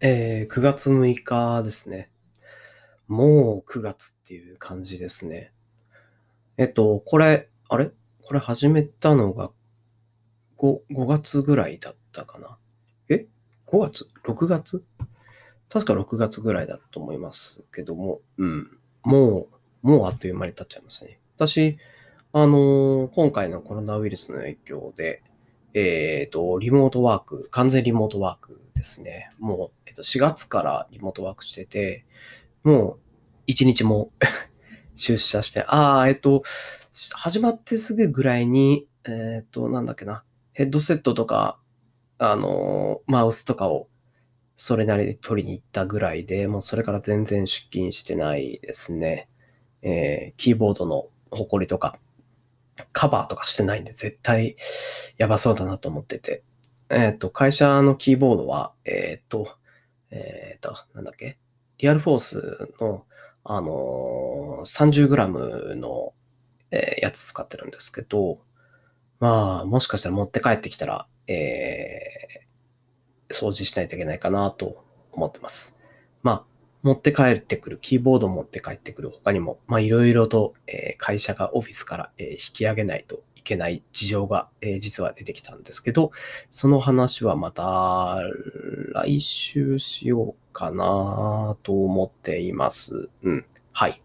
えー、9月6日ですね。もう9月っていう感じですね。えっと、これ、あれ？これ始めたのが5、5月ぐらいだったかな。え ?5 月 ?6 月？確か6月ぐらいだと思いますけども、うん。もう、もうあっという間に経っちゃいますね。私、あのー今回のコロナウイルスの影響で、えっ、と、リモートワーク、完全リモートワークですね。もう、えっ、と、4月からリモートワークしてて、もう、1日も 出社して、ああ、えっ、と、始まってすぐぐらいに、えっ、と、なんだっけな、ヘッドセットとか、あのーマウスとかをそれなりに取りに行ったぐらいで、もうそれから全然出勤してないですね。えーキーボードのホコリとか、カバーとかしてないんで、絶対やばそうだなと思ってて。えっ、と、会社のキーボードは、えっ、と、えっ、と、なんだっけ？リアルフォースの、あのー 30g の、えやつ使ってるんですけど、まあ、もしかしたら持って帰ってきたら、えー掃除しないといけないかなと思ってます。まあ、持って帰ってくる、キーボード持って帰ってくる他にも、まあ、いろいろと、え会社がオフィスから、え引き上げないとけない事情が、えー実は出てきたんですけど、その話はまた来週しようかなと思っています。うん。はい。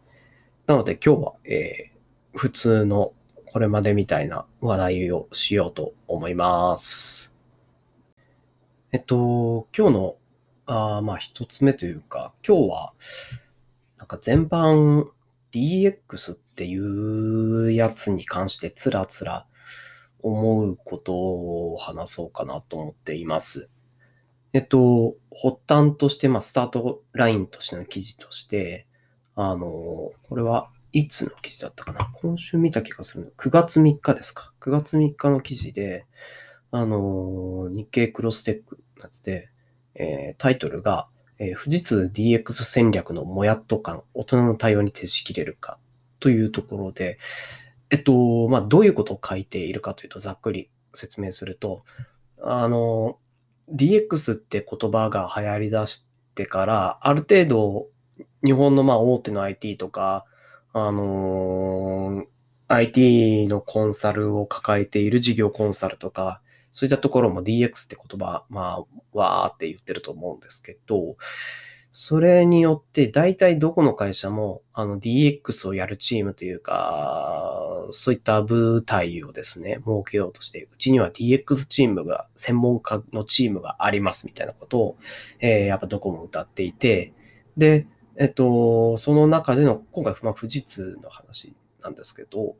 なので今日は、えー普通のこれまでみたいな話題をしようと思います。えっと、今日の、あまあ一つ目というか、今日は、なんか全般 DX ってていうやつに関してつらつら思うことを話そうかなと思っています。えっと、発端として、まあ、スタートラインとしての記事として、あの、これはいつの記事だったかな？今週見た気がするの。9月3日ですか？9月3日の記事で、あの、日経クロステックのやつで、えータイトルが、えー富士通 DX 戦略のもやっと感、大人の対応に徹しきれるかというところで、えっと、まあ、どういうことを書いているかというと、ざっくり説明すると、あの、DX って言葉が流行り出してから、ある程度、日本のまあ大手の IT とか、あの IT のコンサルを抱えている事業コンサルとか、そういったところも DX って言葉、まあ、わーって言ってると思うんですけど、それによって大体どこの会社もあの DX をやるチームというか、そういった部隊をですね、設けようとして、うちには DX チームが、専門家のチームがありますみたいなことを、えーやっぱどこも歌っていて、で、えっと、その中での、今回、まあ、富士通の話なんですけど、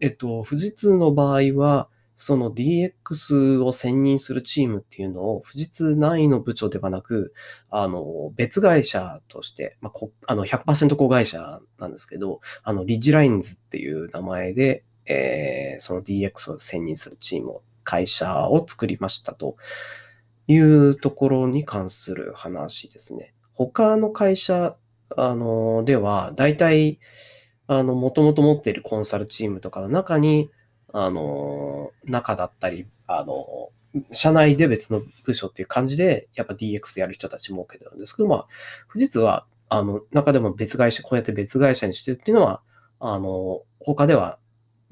えっと、富士通の場合は、その DX を専任するチームっていうのを、富士通内の部長ではなく、あの、別会社として、まあ、こあの、100%子会社なんですけど、あの、リッジラインズっていう名前で、えーその DX を専任するチームを、会社を作りましたというところに関する話ですね。他の会社、あの、では、大体、あの、もともと持っているコンサルチームとかの中に、あの、中だったり、あの、社内で別の部署っていう感じで、やっぱ DX やる人たちも設けてるんですけど、まあ、富士通は、あの、中でも別会社、こうやって別会社にしてるっていうのは、あの、他では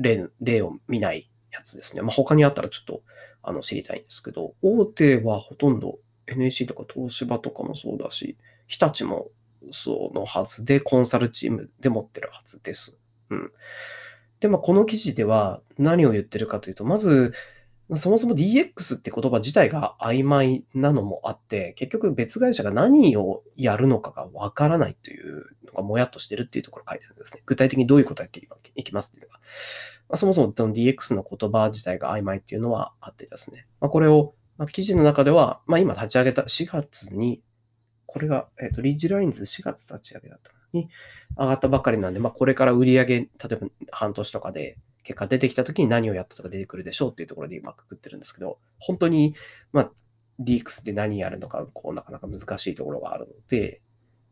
例、例を見ないやつですね。まあ、他にあったらちょっと、あの、知りたいんですけど、大手はほとんど NEC とか東芝とかもそうだし、日立もそのはずで、コンサルチームで持ってるはずです。うん。で、まあ、この記事では何を言ってるかというと、まず、そもそも DX って言葉自体が曖昧なのもあって、結局別会社が何をやるのかがわからないというのがもやっとしてるっていうところを書いてるんですね。具体的にどういうことやっていきますっていうのが。まあ、そもそもの DX の言葉自体が曖昧っていうのはあってですね。まあ、これを、まあ、記事の中では、まあ、今立ち上げた4月に、これが、えっ、と、リッジラインズ4月立ち上げだったに上がったばかりなんで、まあ、これから売り上げ、例えば半年とかで結果出てきた時に何をやったとか出てくるでしょうっていうところで今くくってるんですけど、本当に、まあ、DX で何やるのか、こう、なかなか難しいところがあるので、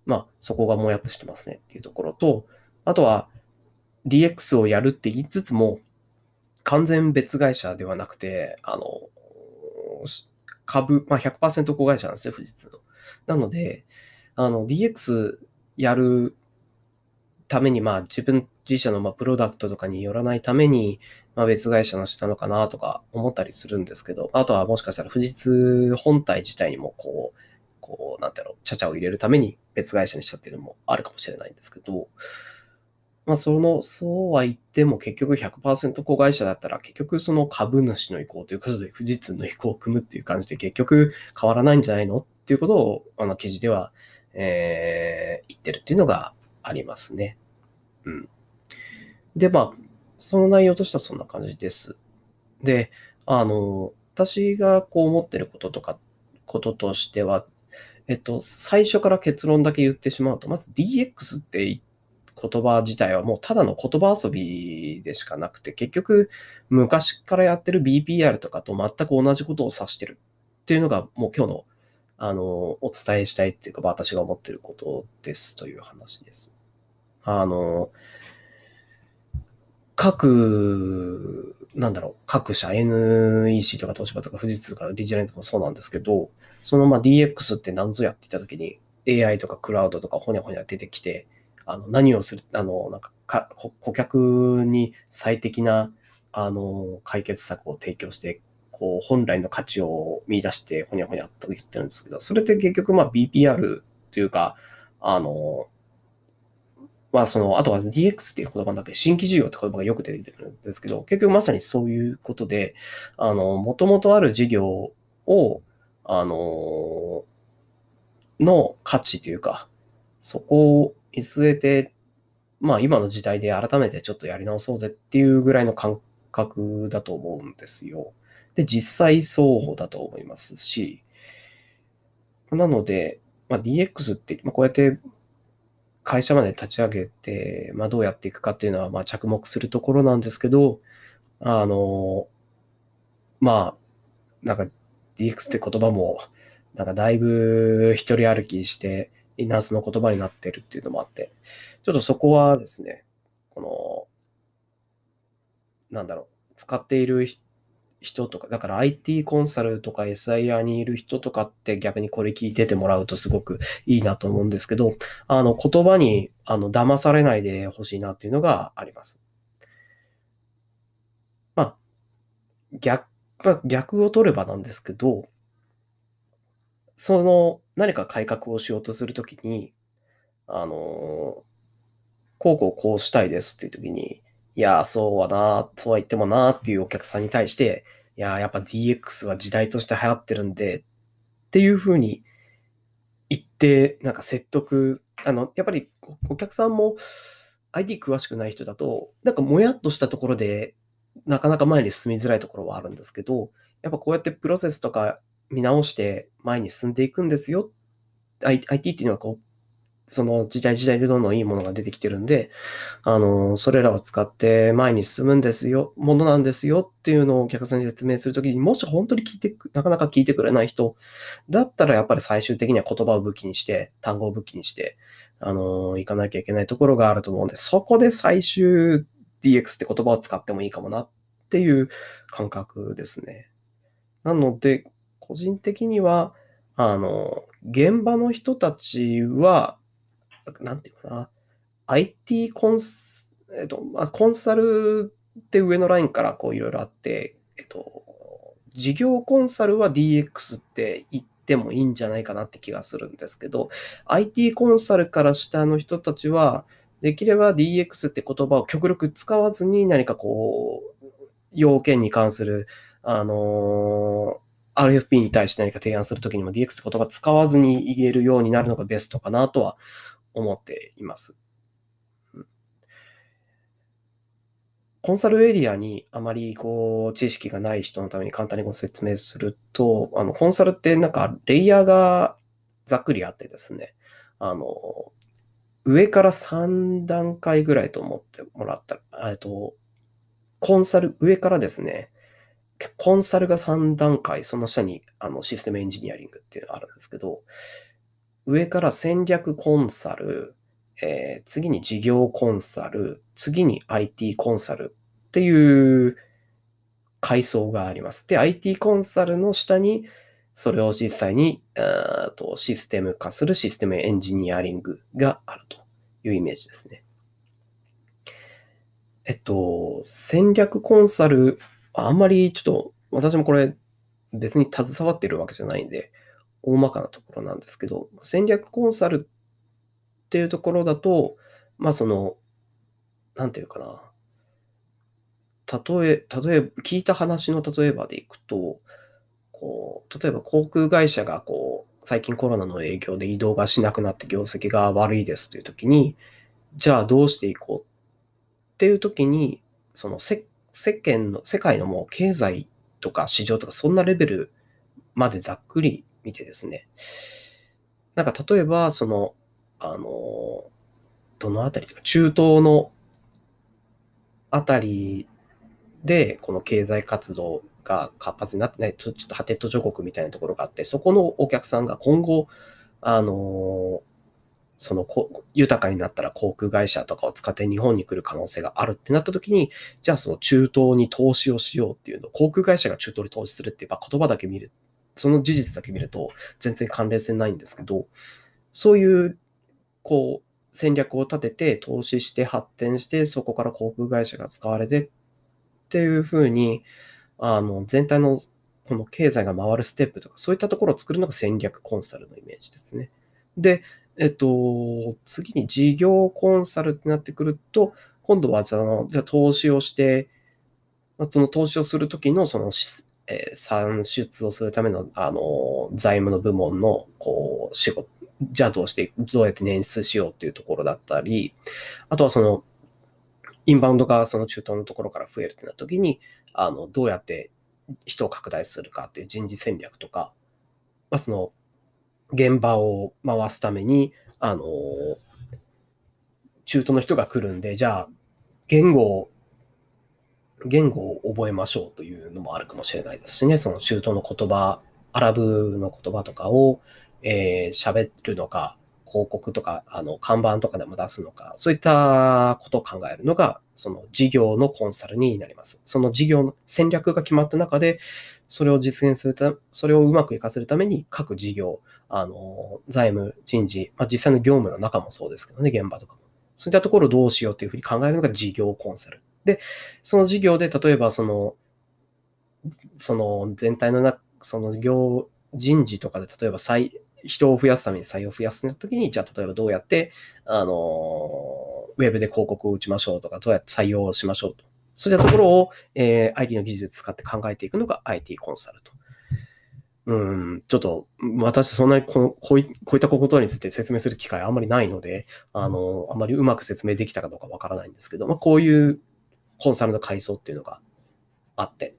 まあ、そこがもやっとしてますねっていうところと、あとは、DX をやるって言いつつも、完全別会社ではなくて、あの、株、まあ100%子会社なんですよ、富士通の。なので、あの、DX やるために、まあ自分自社のまプロダクトとかによらないために、まあ別会社の下のかなとか思ったりするんですけど、あとはもしかしたら富士通本体自体にもこう、こう、なんだろう、ちゃちゃを入れるために別会社にしちゃってるのもあるかもしれないんですけど、まあ、その、そうは言っても結局100%子会社だったら結局その株主の意向ということで富士通の意向を組むっていう感じで結局変わらないんじゃないのっていうことをあの記事では、えー、言ってるっていうのがありますね。うん。で、まあ、その内容としてはそんな感じです。で、あの、私がこう思ってることとか、こととしては、えっと、最初から結論だけ言ってしまうと、まず DX って言言葉自体はもうただの言葉遊びでしかなくて、結局昔からやってる BPR とかと全く同じことを指してるっていうのがもう今日のあの、お伝えしたいっていうか、私が思ってることですという話です。あの、各、なんだろう、各社 NEC とか東芝とか富士通とかリジェネントもそうなんですけど、そのまあ DX って何ぞやって言った時に AI とかクラウドとかほにゃほにゃ出てきて、あの、何をする、あの、なんかか、顧客に最適な、あの、解決策を提供して、こう、本来の価値を見出して、ほにゃほにゃと言ってるんですけど、それって結局、まあ、BPR というか、あの、まあ、その、あとは DX っていう言葉だけ、新規事業って言葉がよく出てくるんですけど、結局まさにそういうことで、あの、もともとある事業を、あの、の価値というか、そこを見据えて、まあ今の時代で改めてちょっとやり直そうぜっていうぐらいの感覚だと思うんですよ。で、実際そうだと思いますし、なので、まあ、DX って、まあ、こうやって会社まで立ち上げて、まあ、どうやっていくかっていうのは、まあ、着目するところなんですけど、あの、まあ、なんか DX って言葉も、なんかだいぶ一人歩きして、インナースの言葉になってるっていうのもあって、ちょっとそこはですね、この、なんだろう、使っている人人とか、だから IT コンサルとか SIR にいる人とかって逆にこれ聞いててもらうとすごくいいなと思うんですけど、あの言葉にあの騙されないでほしいなっていうのがあります。まあ、逆、まあ逆を取ればなんですけど、その何か改革をしようとするときに、あの、こうこうこうしたいですっていうときに、いや、そうはな、そうは言ってもなっていうお客さんに対して、いや、やっぱ DX は時代として流行ってるんで、っていうふうに言って、なんか説得、あの、やっぱりお客さんも ID 詳しくない人だと、なんかもやっとしたところで、なかなか前に進みづらいところはあるんですけど、やっぱこうやってプロセスとか見直して前に進んでいくんですよ。IT っていうのはこう、その時代時代でどんどんいいものが出てきてるんで、あの、それらを使って前に進むんですよ、ものなんですよっていうのをお客さんに説明するときに、もし本当に聞いて、なかなか聞いてくれない人だったらやっぱり最終的には言葉を武器にして、単語を武器にして、あの、行かなきゃいけないところがあると思うんで、そこで最終 DX って言葉を使ってもいいかもなっていう感覚ですね。なので、個人的には、あの、現場の人たちは、なんていうかな、IT コンス、えっと、まあ、コンサルって上のラインからこういろいろあって、えっと、事業コンサルは DX って言ってもいいんじゃないかなって気がするんですけど、IT コンサルから下の人たちは、できれば DX って言葉を極力使わずに何かこう、要件に関する、あの RFP に対して何か提案するときにも DX って言葉使わずに言えるようになるのがベストかなとは思っています。コンサルエリアにあまりこう知識がない人のために簡単にご説明すると、あのコンサルってなんかレイヤーがざっくりあってですね、あの、上から3段階ぐらいと思ってもらったら、えっと、コンサル、上からですね、コンサルが3段階、その下にあのシステムエンジニアリングっていうのがあるんですけど、上から戦略コンサル、えー、次に事業コンサル、次に IT コンサルっていう階層があります。で、IT コンサルの下にそれを実際にとシステム化するシステムエンジニアリングがあるというイメージですね。えっと、戦略コンサル、あんまりちょっと私もこれ別に携わってるわけじゃないんで、大まかなところなんですけど、戦略コンサルっていうところだと、まあその、なんていうかな。例え、例え、聞いた話の例えばでいくと、こう、例えば航空会社がこう、最近コロナの影響で移動がしなくなって業績が悪いですという時に、じゃあどうしていこうっていう時に、その世間の、世界のもう経済とか市場とかそんなレベルまでざっくり見てですね。なんか例えば、その、あの、どのあたりか、中東のあたりで、この経済活動が活発になってない、ちょっとハテッド諸国みたいなところがあって、そこのお客さんが今後、あの、その豊かになったら航空会社とかを使って日本に来る可能性があるってなった時に、じゃあその中東に投資をしようっていうの、航空会社が中東に投資するっていう言葉だけ見る、その事実だけ見ると全然関連性ないんですけど、そういう、こう、戦略を立てて投資して発展して、そこから航空会社が使われてっていうふうに、あの、全体のこの経済が回るステップとか、そういったところを作るのが戦略コンサルのイメージですね。で、えっと、次に事業コンサルってなってくると、今度はその、じゃ投資をして、その投資をするときのその、えー、算出をするための、あの、財務の部門の、こう、仕事、じゃあどうして、どうやって捻出しようっていうところだったり、あとはその、インバウンドがその中東のところから増えるってなったときに、あの、どうやって人を拡大するかっていう人事戦略とか、まあ、その、現場を回すために、あの、中東の人が来るんで、じゃあ、言語を、言語を覚えましょうというのもあるかもしれないですしね、その中東の言葉、アラブの言葉とかを、えー、喋るのか、広告とか、あの、看板とかでも出すのか、そういったことを考えるのが、その事業のコンサルになります。その事業の戦略が決まった中で、それを実現するためそれをうまく活かせるために各事業、あの、財務、人事、まあ、実際の業務の中もそうですけどね、現場とかも。そういったところをどうしようというふうに考えるのが事業コンサル。で、その事業で、例えばその、その全体のな、その業、人事とかで、例えば再、人を増やすために採用を増やすときに、じゃあ例えばどうやって、あの、ウェブで広告を打ちましょうとか、どうやって採用しましょうと。そういったところを、えー、IT の技術使って考えていくのが IT コンサルと。うん、ちょっと、私そんなにここういこういったことについて説明する機会あんまりないので、あの、あまりうまく説明できたかどうかわからないんですけど、まあ、こういうコンサルの階層っていうのがあって、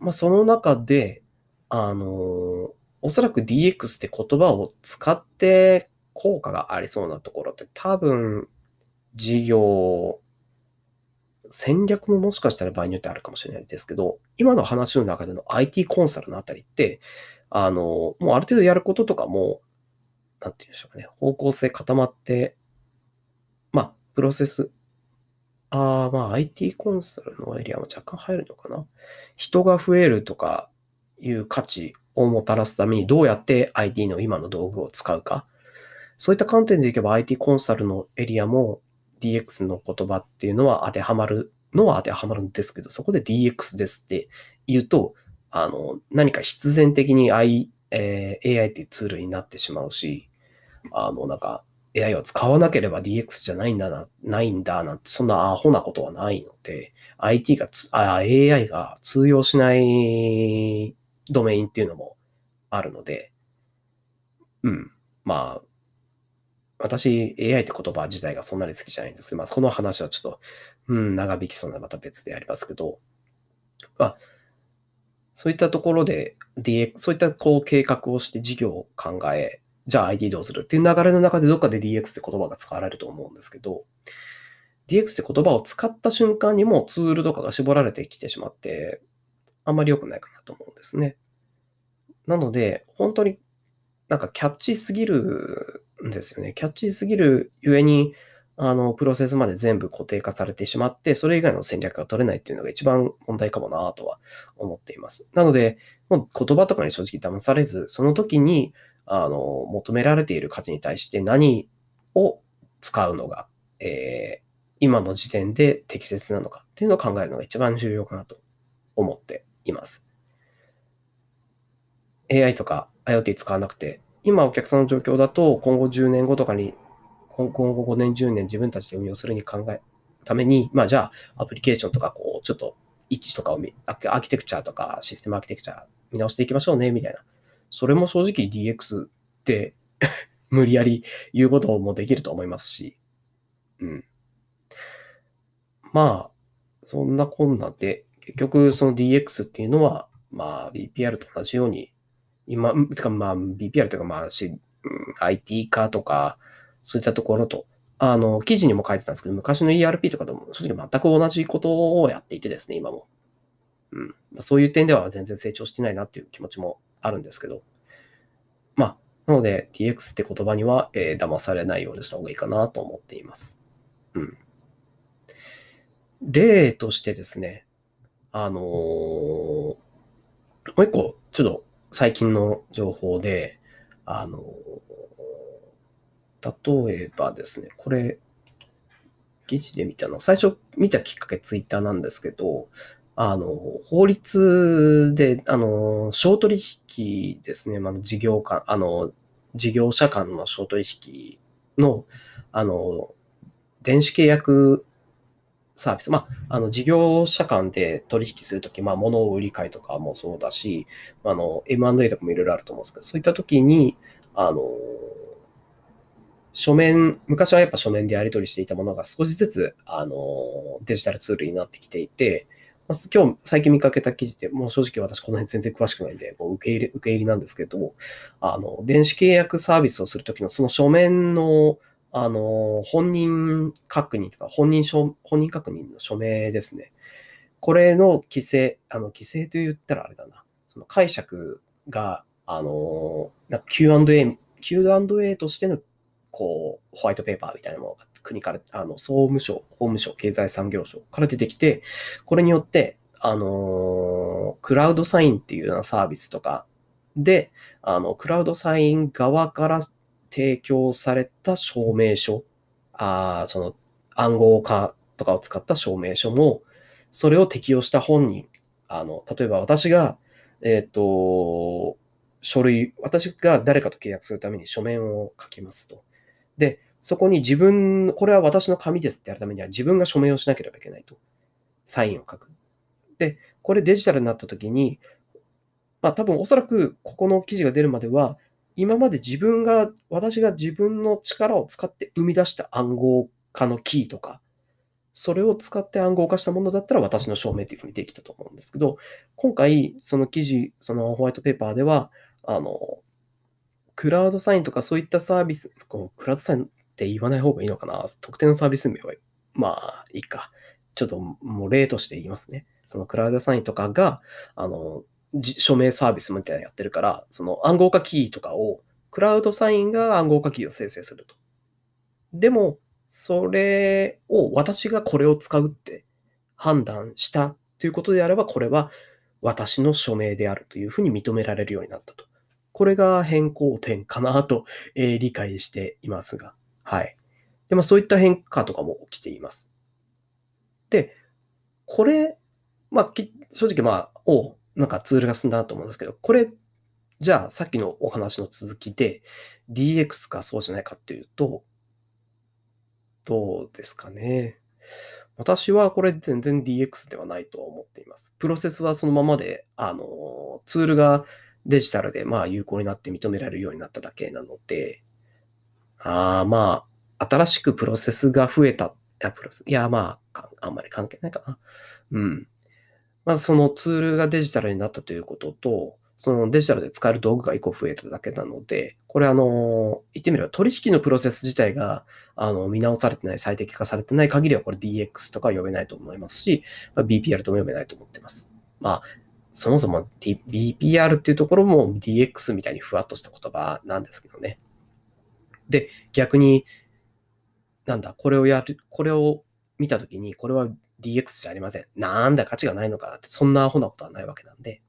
まあ、その中で、あの、おそらく DX って言葉を使って効果がありそうなところって多分、事業、戦略ももしかしたら場合によってあるかもしれないですけど、今の話の中での IT コンサルのあたりって、あの、もうある程度やることとかも、なんて言うんでしょうかね、方向性固まって、まあ、プロセス、ああ、まあ IT コンサルのエリアも若干入るのかな。人が増えるとかいう価値をもたらすためにどうやって IT の今の道具を使うか。そういった観点でいけば IT コンサルのエリアも DX の言葉っていうのは当てはまるのは当てはまるんですけど、そこで DX ですって言うと、あの、何か必然的に I、えー、AI っていうツールになってしまうし、あの、なんか AI を使わなければ DX じゃないんだな、ないんだなんて、そんなアホなことはないので、IT がつあ、AI が通用しないドメインっていうのもあるので、うん。まあ、私、AI って言葉自体がそんなに好きじゃないんですけど、まあ、この話はちょっと、うん、長引きそうなまた別でありますけど、まあ、そういったところで DX、そういったこう計画をして事業を考え、じゃあ IT どうする？っていう流れの中でどっかで DX って言葉が使われると思うんですけど、DX って言葉を使った瞬間にもうツールとかが絞られてきてしまって、あんまり良くないかなと思うんですね。なので、本当になんかキャッチすぎるんですよね。キャッチすぎるゆえに、あの、プロセスまで全部固定化されてしまって、それ以外の戦略が取れないっていうのが一番問題かもなとは思っています。なので、もう言葉とかに正直騙されず、その時に、あの、求められている価値に対して何を使うのが、えー、今の時点で適切なのかっていうのを考えるのが一番重要かなと思っています。AI とか IoT 使わなくて、今お客さんの状況だと今後10年後とかに、今後5年、10年自分たちで運用するに考え、ために、まあじゃあアプリケーションとかこう、ちょっと位置とかをアーキテクチャとかシステムアーキテクチャ見直していきましょうね、みたいな。それも正直 DX って 無理やり言うこともできると思いますし、うん。まあ、そんなこんなで、結局その DX っていうのは、まあ BPR と同じように、今、てかまあ BPR というかまあし、うん、IT 化とか、そういったところと、あの、記事にも書いてたんですけど、昔の ERP とかとも正直全く同じことをやっていてですね、今も。うん。そういう点では全然成長してないなっていう気持ちもあるんですけど。まあ、なので DX って言葉には、えー、騙されないようにした方がいいかなと思っています。うん。例としてですね、あのー、もう一個、ちょっと最近の情報で、あのー、例えばですね、これ、記事で見たの、最初見たきっかけツイッターなんですけど、あの、法律で、あの、商取引ですね、まあ、事業間、あの、事業者間の商取引の、あの、電子契約サービス。まあ、あの、事業者間で取引するとき、まあ、物を売り買いとかもそうだし、あの、M&A とかもいろいろあると思うんですけど、そういったときに、あの、書面、昔はやっぱ書面でやり取りしていたものが少しずつ、あの、デジタルツールになってきていて、今日最近見かけた記事で、もう正直私この辺全然詳しくないんで、もう受け入れ、受け入れなんですけれども、あの、電子契約サービスをするときのその書面の、あの、本人確認とか、本人書、本人確認の署名ですね。これの規制、あの、規制と言ったらあれだな。その解釈が、あの、Q&A、Q&A としての、こう、ホワイトペーパーみたいなものがあっ国から、あの、総務省、法務省、経済産業省から出てきて、これによって、あの、クラウドサインっていうようなサービスとかで、あの、クラウドサイン側から提供された証明書、あその暗号化とかを使った証明書も、それを適用した本人、あの、例えば私が、えっ、ー、と、書類、私が誰かと契約するために書面を書きますと。で、そこに自分、これは私の紙ですってやるためには自分が署名をしなければいけないと。サインを書く。で、これデジタルになった時に、まあ多分おそらくここの記事が出るまでは、今まで自分が、私が自分の力を使って生み出した暗号化のキーとか、それを使って暗号化したものだったら私の証明っていうふうにできたと思うんですけど、今回、その記事、そのホワイトペーパーでは、あの、クラウドサインとかそういったサービス、こうクラウドサインって言わない方がいいのかな特定のサービス名は、まあ、いいか。ちょっともう例として言いますね。そのクラウドサインとかが、あの、署名サービスみたいなのやってるから、その暗号化キーとかを、クラウドサインが暗号化キーを生成すると。でも、それを私がこれを使うって判断したということであれば、これは私の署名であるというふうに認められるようになったと。これが変更点かなと、えー、理解していますが。はい。で、まあそういった変化とかも起きています。で、これ、まあ、正直まあ、おなんかツールが進んだなと思うんですけど、これ、じゃあさっきのお話の続きで DX かそうじゃないかっていうと、どうですかね。私はこれ全然 DX ではないと思っています。プロセスはそのままで、あの、ツールがデジタルでまあ有効になって認められるようになっただけなので、ああ、まあ、新しくプロセスが増えた。いや、プロセス、いや、まあ、あんまり関係ないかな。うん。まずそのツールがデジタルになったということと、そのデジタルで使える道具が1個増えただけなので、これあの、言ってみれば取引のプロセス自体があの見直されてない、最適化されてない限りはこれ DX とか呼べないと思いますし、まあ、BPR とも呼べないと思ってます。まあ、そもそも、T、BPR っていうところも DX みたいにふわっとした言葉なんですけどね。で、逆になんだ、これをやる、これを見たときに、これは DX じゃありません。なんだ価値がないのかって、そんなアホなことはないわけなんで、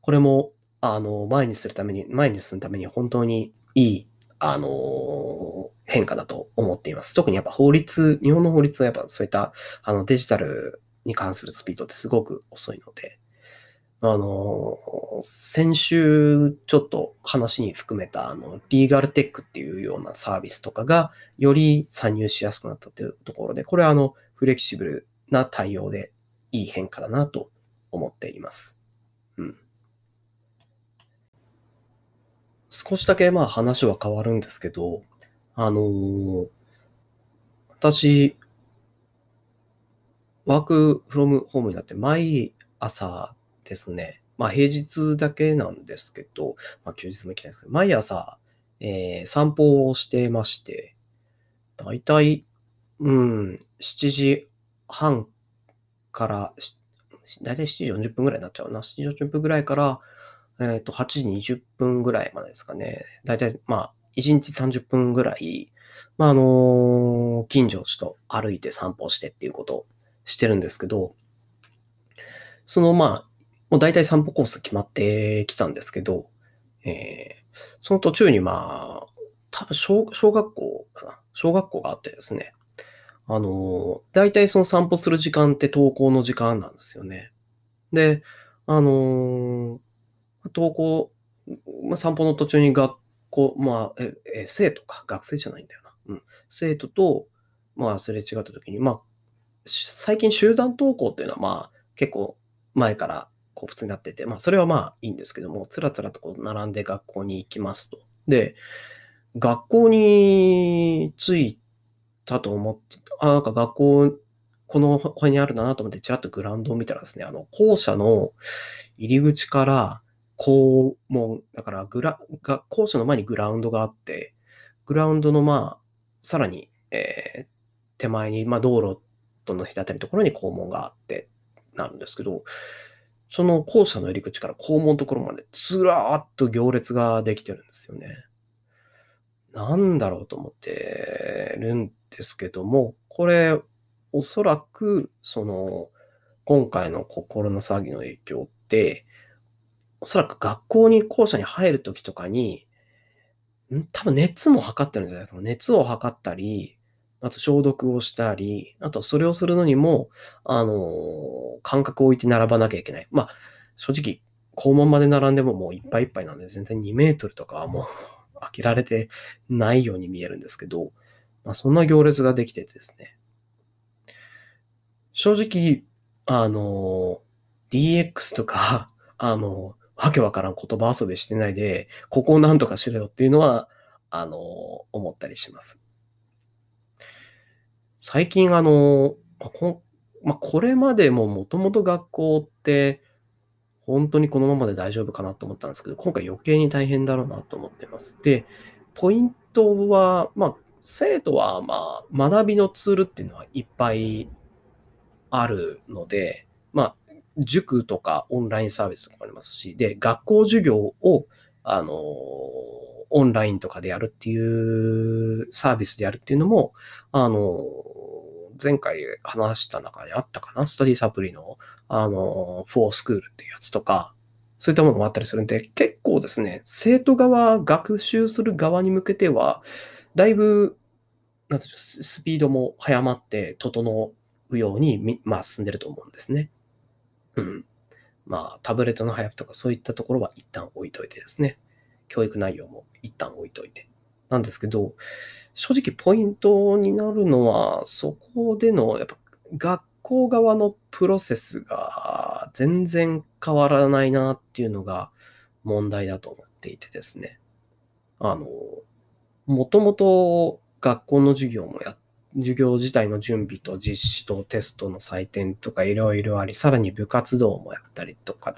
これも、あの、前にするために、前に進むために本当にいい、あの、変化だと思っています。特にやっぱ法律、日本の法律はやっぱそういった、あの、デジタルに関するスピードってすごく遅いので、あの、先週ちょっと話に含めた、あの、リーガルテックっていうようなサービスとかが、より参入しやすくなったというところで、これはあの、フレキシブルな対応でいい変化だなと思っています。うん。少しだけまあ話は変わるんですけど、あのー、私、ワークフロムホームになって毎朝ですね、まあ平日だけなんですけど、まあ休日も行きたいですけど、毎朝、えー、散歩をしてまして、だいたい、うん、7時半から、だいたい7時40分ぐらいになっちゃうな。7時40分ぐらいから、えっ、ー、と、8時20分ぐらいまでですかね。だいたい、まあ、1日30分ぐらい、まあ、あのー、近所をちょっと歩いて散歩してっていうことをしてるんですけど、その、まあ、もう大体散歩コース決まってきたんですけど、えー、その途中にまあ、多分小小学校かな？小学校があってですね。あの、大体その散歩する時間って登校の時間なんですよね。で、あの、登校、まあ、散歩の途中に学校、まあ、え、え生徒か、学生じゃないんだよな。うん。生徒と、まあ、すれ違った時に、まあ、最近集団登校っていうのは、まあ、結構前からこう普通になってて、まあ、それはまあいいんですけども、つらつらとこう並んで学校に行きますと。で、学校に着いたと思って、あ、なんか学校、この辺にあるなと思って、ちらっとグラウンドを見たらですね、あの、校舎の入り口から校門、だからグラ、が校舎の前にグラウンドがあって、グラウンドのまあ、さらに、えー、手前に、まあ道路との隔たりところに校門があって、なるんですけど、その校舎の入り口から校門のところまでずらーっと行列ができてるんですよね。なんだろうと思ってるんですけども、これ、おそらく、その、今回の心の騒ぎの影響って、おそらく学校に校舎に入るときとかに、多分熱も測ってるんじゃないですか。熱を測ったり、あと消毒をしたり、あとそれをするのにも、あの、間隔を置いて並ばなきゃいけない。まあ、正直、校門まで並んでももういっぱいいっぱいなんで、全然2メートルとかはもう 開けられてないように見えるんですけど、まあ、そんな行列ができててですね。正直、あのー、DX とか、あの、わけわからん言葉遊びしてないで、ここをなんとかしろよっていうのは、あの、思ったりします。最近あの、こまあ、これまでももともと学校って、本当にこのままで大丈夫かなと思ったんですけど、今回余計に大変だろうなと思ってます。で、ポイントは、まあ、生徒は、まあ、学びのツールっていうのはいっぱいあるので、まあ、塾とかオンラインサービスとかもありますし、で、学校授業を、あの、オンラインとかでやるっていうサービスでやるっていうのも、あの、前回話した中にあったかな？スタディサプリの、あの、フォースクールっていうやつとか、そういったものもあったりするんで、結構ですね、生徒側、学習する側に向けては、だいぶ、なんていうスピードも早まって整うように、まあ、進んでると思うんですね。うん。まあ、タブレットの配布とかそういったところは一旦置いといてですね。教育内容も一旦置いといて。なんですけど、正直ポイントになるのは、そこでの、やっぱ学校側のプロセスが全然変わらないなっていうのが問題だと思っていてですね。あの、もともと学校の授業もや、授業自体の準備と実施とテストの採点とかいろいろあり、さらに部活動もやったりとか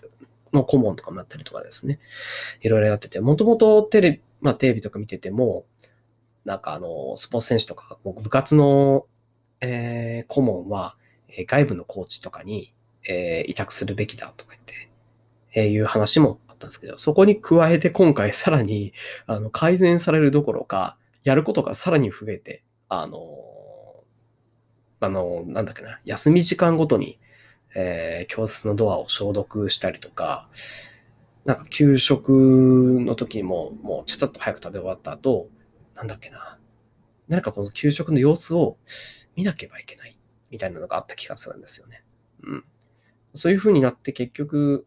の顧問とかもやったりとかですね。いろいろやってて、もともとテレビ、まあテレビとか見てても、なんかあの、スポーツ選手とか、部活の、えー、顧問は、え外部のコーチとかに、えー、委託するべきだとか言って、えー、いう話もあったんですけど、そこに加えて今回さらに、あの、改善されるどころか、やることがさらに増えて、あの、あの、なんだっけな、休み時間ごとに、えー、教室のドアを消毒したりとか、なんか給食の時にも、もうちゃちゃっと早く食べ終わった後、なんだっけな、何かこの給食の様子を見なければいけないみたいなのがあった気がするんですよね。うん。そういう風になって結局、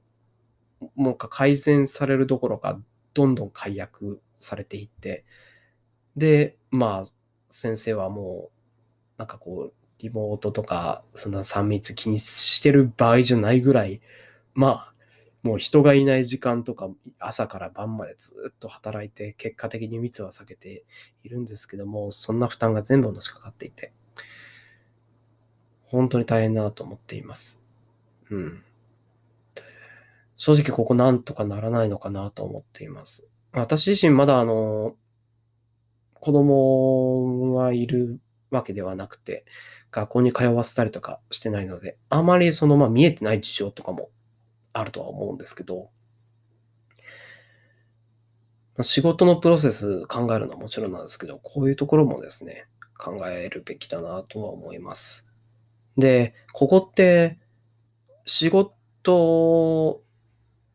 もう改善されるどころか、どんどん解約されていって、で、まあ、先生はもう、なんかこう、リモートとか、そんな3密気にしてる場合じゃないぐらい、まあ、もう人がいない時間とか、朝から晩までずっと働いて、結果的に密は避けているんですけども、そんな負担が全部のしかかっていて、本当に大変だなと思っています。うん。正直ここなんとかならないのかなと思っています。私自身まだあの、子供はいるわけではなくて、学校に通わせたりとかしてないので、あまりそのまあ見えてない事情とかもあるとは思うんですけど、ま仕事のプロセス考えるのはもちろんなんですけど、こういうところもですね、考えるべきだなとは思います。で、ここって仕事、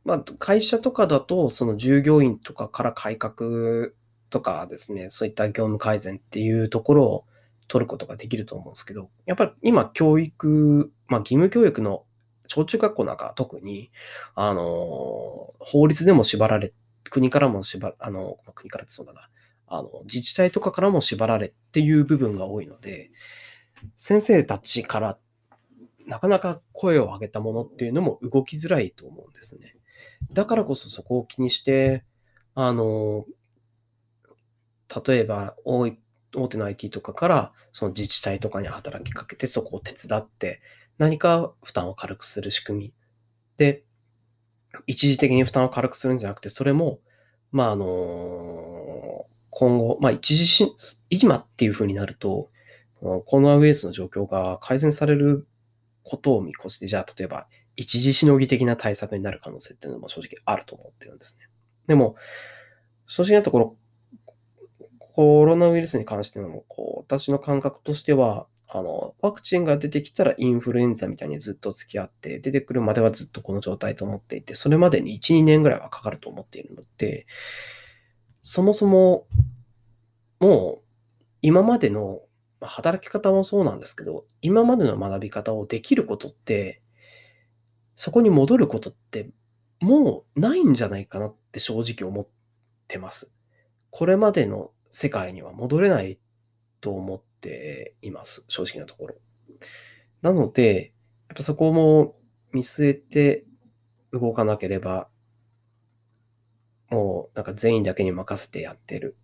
まあ、会社とかだと、その従業員とかから改革とかですね、そういった業務改善っていうところを取ることができると思うんですけど、やっぱり今教育、まあ義務教育の小中学校なんか特に、あの、法律でも縛られ、国からも縛ら、あの、国からってそうだな、あの、自治体とかからも縛られっていう部分が多いので、先生たちからなかなか声を上げたものっていうのも動きづらいと思うんですね。だからこそそこを気にして、あの、例えば、大手の IT とかから、その自治体とかに働きかけて、そこを手伝って、何か負担を軽くする仕組み。で、一時的に負担を軽くするんじゃなくて、それも、まあ、あの、今後、まあ、一時し、今っていう風になると、コロナウイルスの状況が改善されることを見越して、じゃあ、例えば、一時しのぎ的な対策になる可能性っていうのも正直あると思ってるんですね。でも、正直なところ、コロナウイルスに関しても、こう、私の感覚としては、あの、ワクチンが出てきたらインフルエンザみたいにずっと付き合って、出てくるまではずっとこの状態と思っていて、それまでに1、2年ぐらいはかかると思っているので、そもそも、もう、今までの働き方もそうなんですけど、今までの学び方をできることって、そこに戻ることって、もうないんじゃないかなって正直思ってます。これまでの世界には戻れないと思ってています。正直なところ。なので、やっぱそこも見据えて動かなければ、もうなんか全員だけに任せてやってる、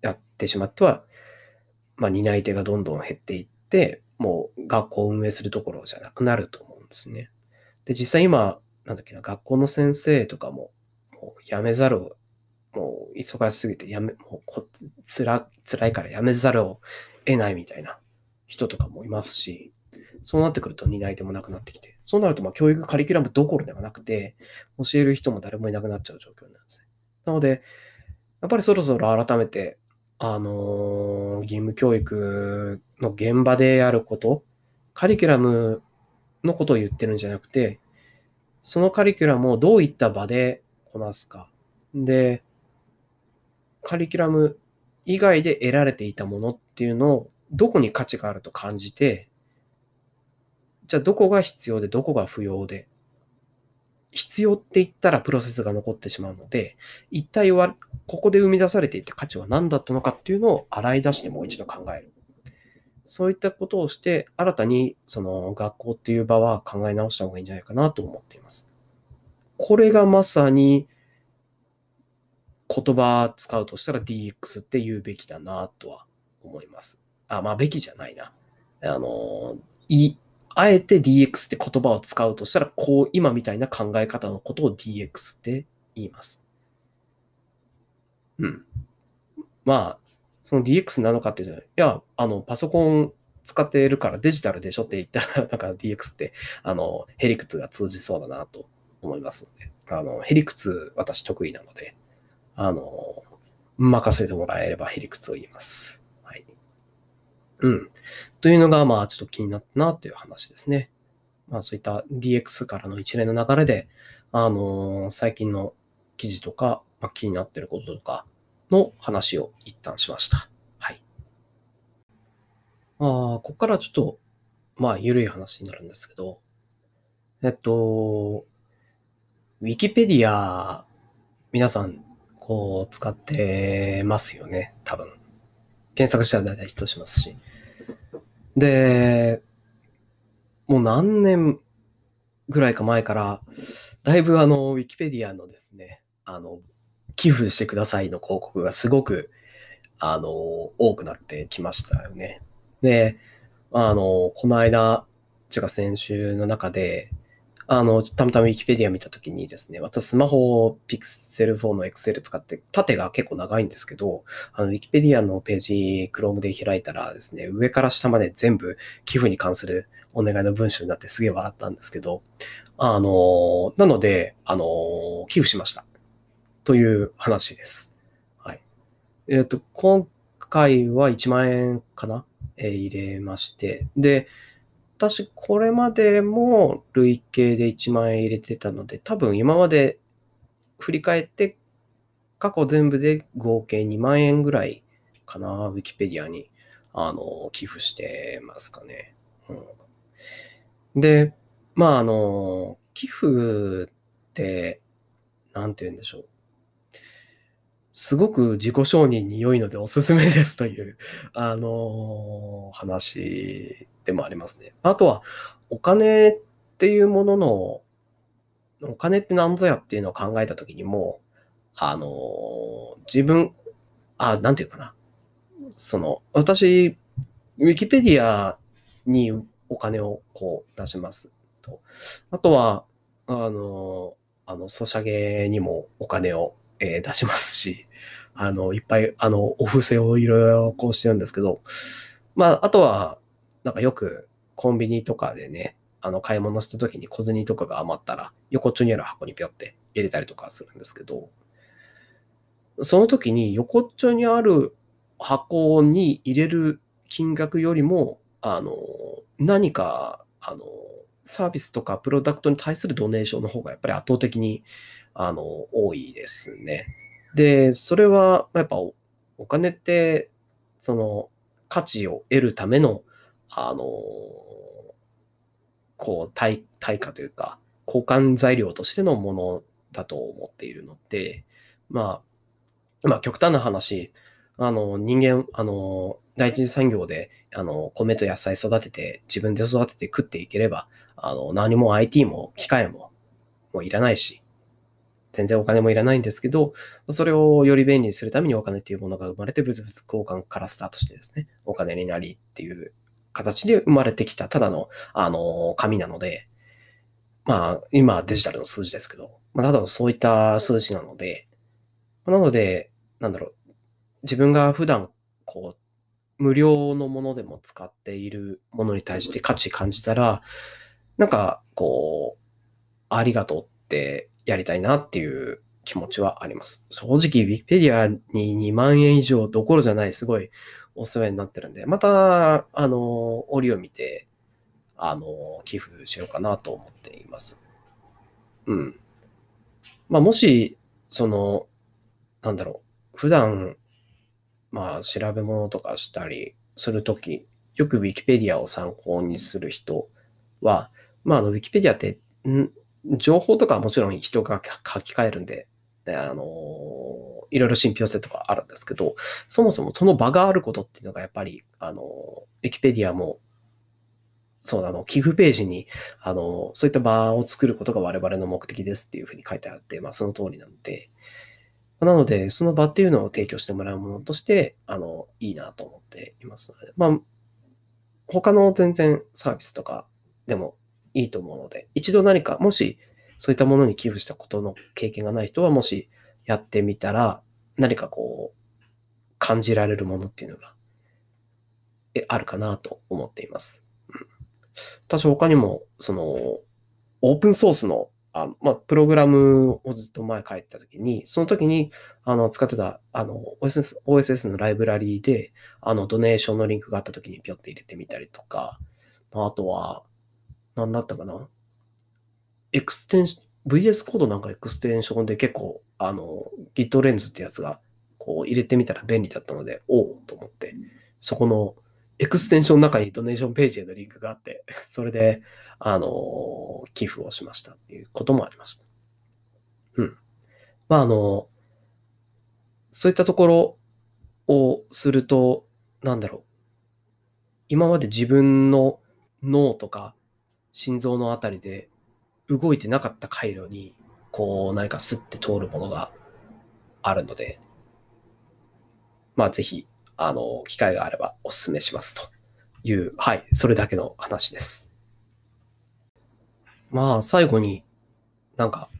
やってしまっては、まあ担い手がどんどん減っていって、もう学校を運営するところじゃなくなると思うんですね。で、実際今、なんだっけな、学校の先生とかも、もう辞めざるをもう忙しすぎてやめ、もうこつら、辛いからやめざるを得ないみたいな人とかもいますし、そうなってくると担い手もなくなってきて、そうなるとまあ教育カリキュラムどころではなくて、教える人も誰もいなくなっちゃう状況なんですね。なので、やっぱりそろそろ改めて、あのー、義務教育の現場でやること、カリキュラムのことを言ってるんじゃなくて、そのカリキュラムをどういった場でこなすか。で、カリキュラム以外で得られていたものっていうのをどこに価値があると感じて、じゃあどこが必要でどこが不要で、必要って言ったらプロセスが残ってしまうので、一体はここで生み出されていた価値は何だったのかっていうのを洗い出してもう一度考える。そういったことをして、新たにその学校っていう場は考え直した方がいいんじゃないかなと思っています。これがまさに言葉使うとしたら DX って言うべきだなとは思います。あ、まあべきじゃないな。あの、い、あえて DX って言葉を使うとしたら、こう、今みたいな考え方のことを DX って言います。うん。まあ、その DX なのかっていうと、いや、あの、パソコン使ってるからデジタルでしょって言ったら、なんか DX って、あの、ヘリクツが通じそうだなと思いますので、あの、ヘリクツ私得意なので、あの、任せてもらえればへりくつを言います。はい。うん。というのが、まあ、ちょっと気になったなという話ですね。まあ、そういった DX からの一連の流れで、あの最近の記事とか、まあ、気になってることとかの話を一旦しました。はい。ああ、ここからちょっと、まあ、ゆるい話になるんですけど、えっと、ウィキペディア、皆さん、こう、使ってますよね、多分。検索したら大体ヒットしますし。で、もう何年ぐらいか前から、だいぶあの、ウィキペディアのですね、あの、寄付してくださいの広告がすごく、あの、多くなってきましたよね。で、あの、この間、違う先週の中で、あの、たまたまウィキペディア見たときにですね、私スマホを Pixel 4の Excel 使って、縦が結構長いんですけど、あの、ウィキペディアのページ、Chrome で開いたらですね、上から下まで全部寄付に関するお願いの文章になってすげえ笑ったんですけど、あの、なので、あの、寄付しました。という話です。はい。えっ、と、今回は1万円かな？えー入れまして、で、私、これまでも累計で1万円入れてたので、多分今まで振り返って、過去全部で合計2万円ぐらいかな、ウィキペディアに、あの、寄付してますかね。うん、で、まあ、あの、寄付って、なんて言うんでしょう。すごく自己承認に良いのでおすすめですという、あの話でもありますね。あとは、お金っていうものの、お金って何ぞやっていうのを考えたときにも、あの自分、あ、なんていうかな。その、私、ウィキペディアにお金をこう出しますと。あとは、あの、あの、ソシャゲにもお金を、えー出しますし、あの、いっぱい、あの、お布施をいろいろこうしてるんですけど、まあ、あとは、なんかよくコンビニとかでね、あの、買い物した時に小銭とかが余ったら、横っちょにある箱にぴょって入れたりとかするんですけど、その時に横っちょにある箱に入れる金額よりも、あの、何か、あの、サービスとかプロダクトに対するドネーションの方がやっぱり圧倒的に、あの、多いですね。で、それは、やっぱおお金って、その、価値を得るための、あの、こう、対、対価というか、交換材料としてのものだと思っているので、まあ、まあ、極端な話、あの、人間、あの、第一次産業で、あの、米と野菜育てて、自分で育てて食っていければ、あの、何も IT も機械も、もういらないし、全然お金もいらないんですけど、それをより便利にするためにお金っていうものが生まれて、物々交換からスタートしてですね、お金になりっていう形で生まれてきた、ただの、あの、紙なので、まあ、今デジタルの数字ですけど、まあ、ただのそういった数字なので、なので、なんだろう、自分が普段、こう、無料のものでも使っているものに対して価値感じたら、なんか、こう、ありがとうってやりたいなっていう気持ちはあります。正直、Wikipedia に2万円以上どころじゃない、すごいお世話になってるんで、また、あの、折を見て、あの、寄付しようかなと思っています。うん。まあ、もし、その、なんだろう、普段、まあ、調べ物とかしたりするとき、よく Wikipedia を参考にする人は、まあ、あの、Wikipedia って、ん情報とかはもちろん人が書き換えるんで、であのいろいろ信憑性とかあるんですけど、そもそもその場があることっていうのがやっぱり、あの、Wikipedia も、そう、あの、寄付ページに、あの、そういった場を作ることが我々の目的ですっていうふうに書いてあって、まあその通りなので、なので、その場っていうのを提供してもらうものとして、あの、いいなと思っています。ので、まあ、他の全然サービスとかでもいいと思うので、一度何か、もしそういったものに寄付したことの経験がない人は、もしやってみたら、何かこう、感じられるものっていうのが、えあるかなと思っています。うん、私他にも、その、オープンソースのあ、まあ、プログラムをずっと前書いてた時に、その時に、あの、使ってた、あの、OSS, OSS のライブラリーで、あの、 donation のリンクがあった時にピョって入れてみたりとか、あとは、何だったかな？エクステンション、VS コードなんか extension で結構、あの、Git レンズってやつが、こう入れてみたら便利だったので、おおと思って、そこのエクステンションの中にドネーションページへのリンクがあって、それで、あの、寄付をしましたっていうこともありました。うん。まあ、あの、そういったところをすると、なんだろう。今まで自分の脳とか心臓のあたりで動いてなかった回路に、こう何かスッて通るものがあるので、まあぜひあの、機会があればお勧めしますという、はい、それだけの話です。まあ、最後になんか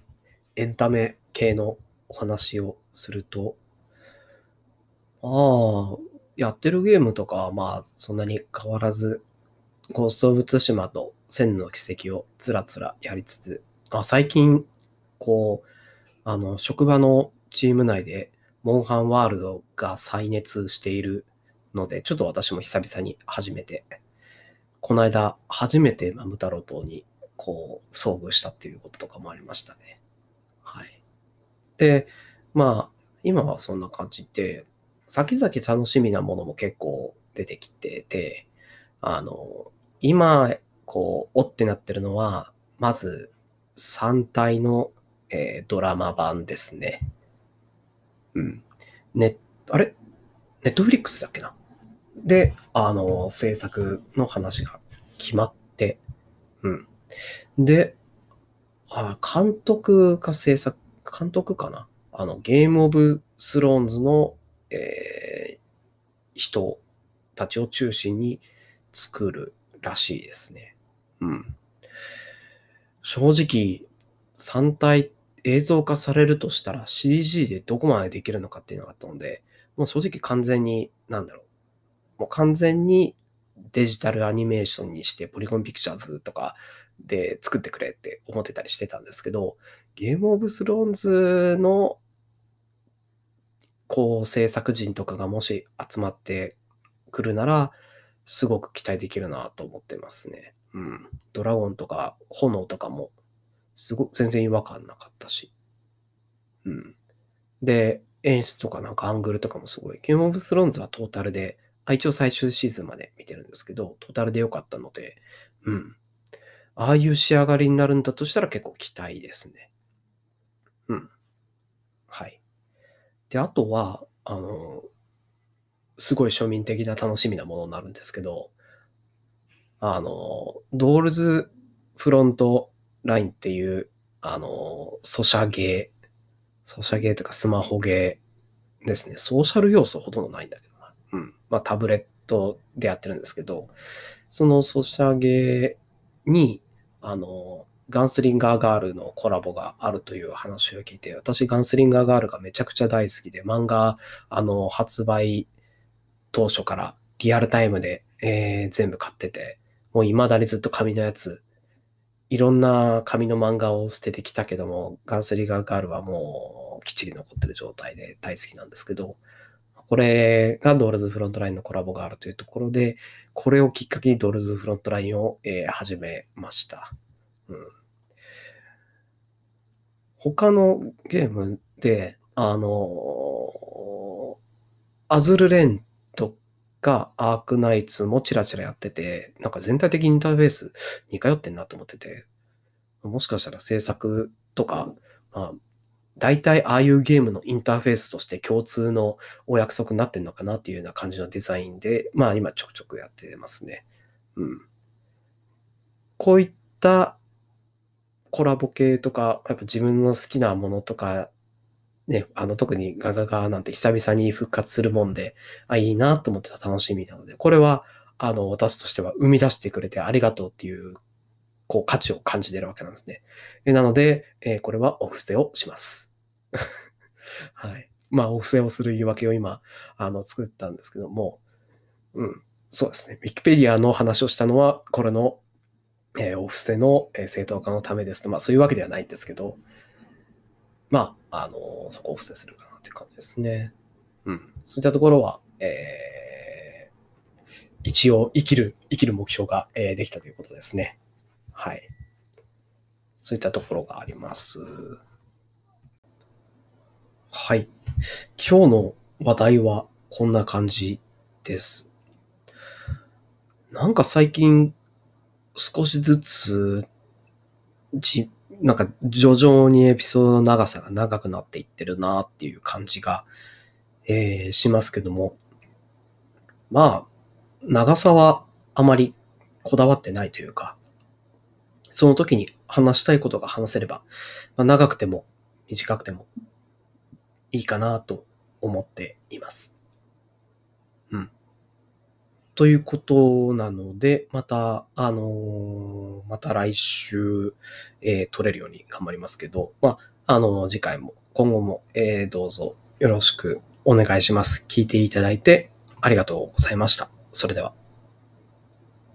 エンタメ系のお話をすると、ああ、やってるゲームとかはまあそんなに変わらず、ゴースト・オブ・ツシマと千の奇跡をつらつらやりつつ、あ最近、こう、あの、職場のチーム内でモンハンワールドが再熱しているので、ちょっと私も久々に始めて、この間初めてマムタロトにこう遭遇したっていうこととかもありましたね。はい。で、まあ、今はそんな感じで、先々楽しみなものも結構出てきてて、あの、今、こう、おってなってるのは、まず3体の、えー、ドラマ版ですね。うん。ね、あれ？ネットフリックスだっけな？で、あの、制作の話が決まって、うん。で、あ監督か制作、監督かな？あの、ゲームオブスローンズの、えー、人たちを中心に作るらしいですね。うん。正直、3体映像化されるとしたら CG でどこまでできるのかっていうのがあったので、もう正直完全に、なんだろう。もう完全にデジタルアニメーションにして、ポリゴンピクチャーズとかで作ってくれって思ってたりしてたんですけど、ゲームオブスローンズの、こう、制作陣とかがもし集まってくるなら、すごく期待できるなと思ってますね。うん。ドラゴンとか炎とかもすご、全然違和感なかったし。うん。で、演出とかなんかアングルとかもすごい。ゲームオブスローンズはトータルで、あ、一応最終シーズンまで見てるんですけど、トータルで良かったので、うん。ああいう仕上がりになるんだとしたら結構期待ですね。うん。はい。で、あとは、あの、すごい庶民的な楽しみなものになるんですけど、あの、ドールズフロントラインっていう、あの、ソシャゲー、ソシャゲーとかスマホゲーですね。ソーシャル要素ほとんどないんだけどな。うん。まあタブレットでやってるんですけど、そのソシャゲーに、あの、ガンスリンガーガールのコラボがあるという話を聞いて、私ガンスリンガーガールがめちゃくちゃ大好きで、漫画、あの、発売当初からリアルタイムで、えー、全部買ってて、もう未だにずっと紙のやついろんな紙の漫画を捨ててきたけども、ガンスリガーガールはもうきっちり残ってる状態で大好きなんですけど、これがドールズフロントラインのコラボがあるというところで、これをきっかけにドールズフロントラインを、えー、始めました。うん、他のゲームで、あのアズルレンとかアークナイツもチラチラやってて、なんか全体的にインターフェース似通ってんなと思ってて、もしかしたら制作とか、まあ、大体ああいうゲームのインターフェースとして共通のお約束になってんのかなっていうような感じのデザインで、まあ今ちょくちょくやってますね。うん。こういったコラボ系とか、やっぱ自分の好きなものとかね、あの、特にガガガなんて久々に復活するもんで、あ、いいなと思ってた楽しみなので、これは、あの、私としては生み出してくれてありがとうっていう、こう、価値を感じてるわけなんですね。えなので、えー、これはお布施をします。はい。まあ、お布施をする言い訳を今、あの、作ったんですけども、うん、そうですね。ウィキペディアの話をしたのは、これのえー、お布施の、え正当化のためですと、まあそういうわけではないんですけど、まあ、あの、そこをお布施するかなっていう感じですね。うん。そういったところは、えー、一応生きる、生きる目標が、えー、できたということですね。はい。そういったところがあります。はい。今日の話題はこんな感じです。なんか最近少しずつ、じ、なんか徐々にエピソードの長さが長くなっていってるなっていう感じが、えー、しますけども。まあ、長さはあまりこだわってないというか、その時に話したいことが話せれば、まあ、長くても短くてもいいかなと思っています。ということなので、また、あのー、また来週、えー、撮れるように頑張りますけど、まあ、あのー、次回も、今後も、えー、どうぞよろしくお願いします。聞いていただいてありがとうございました。それでは。